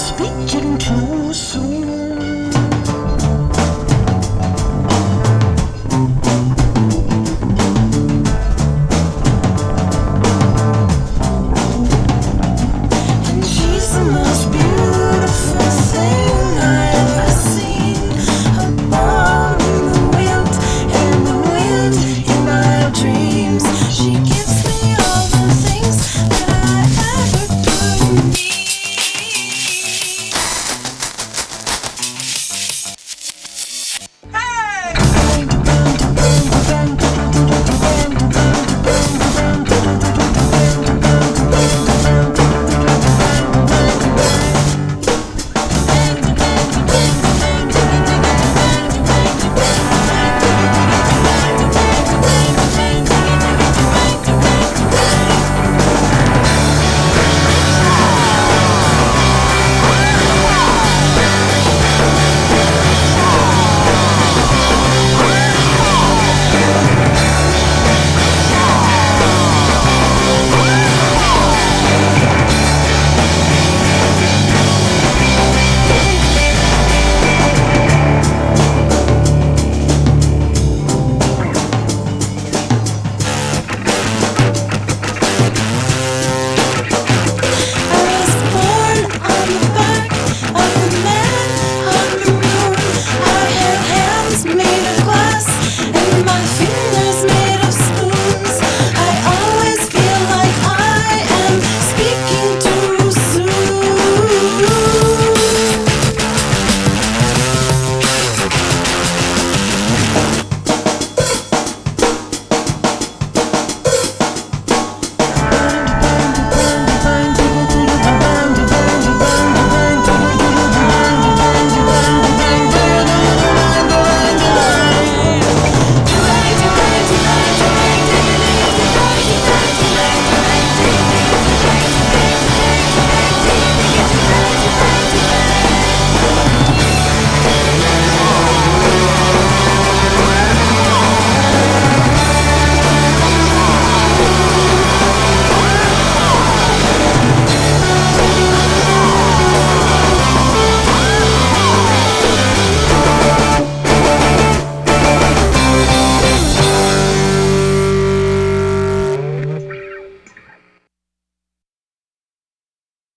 speaking too soon.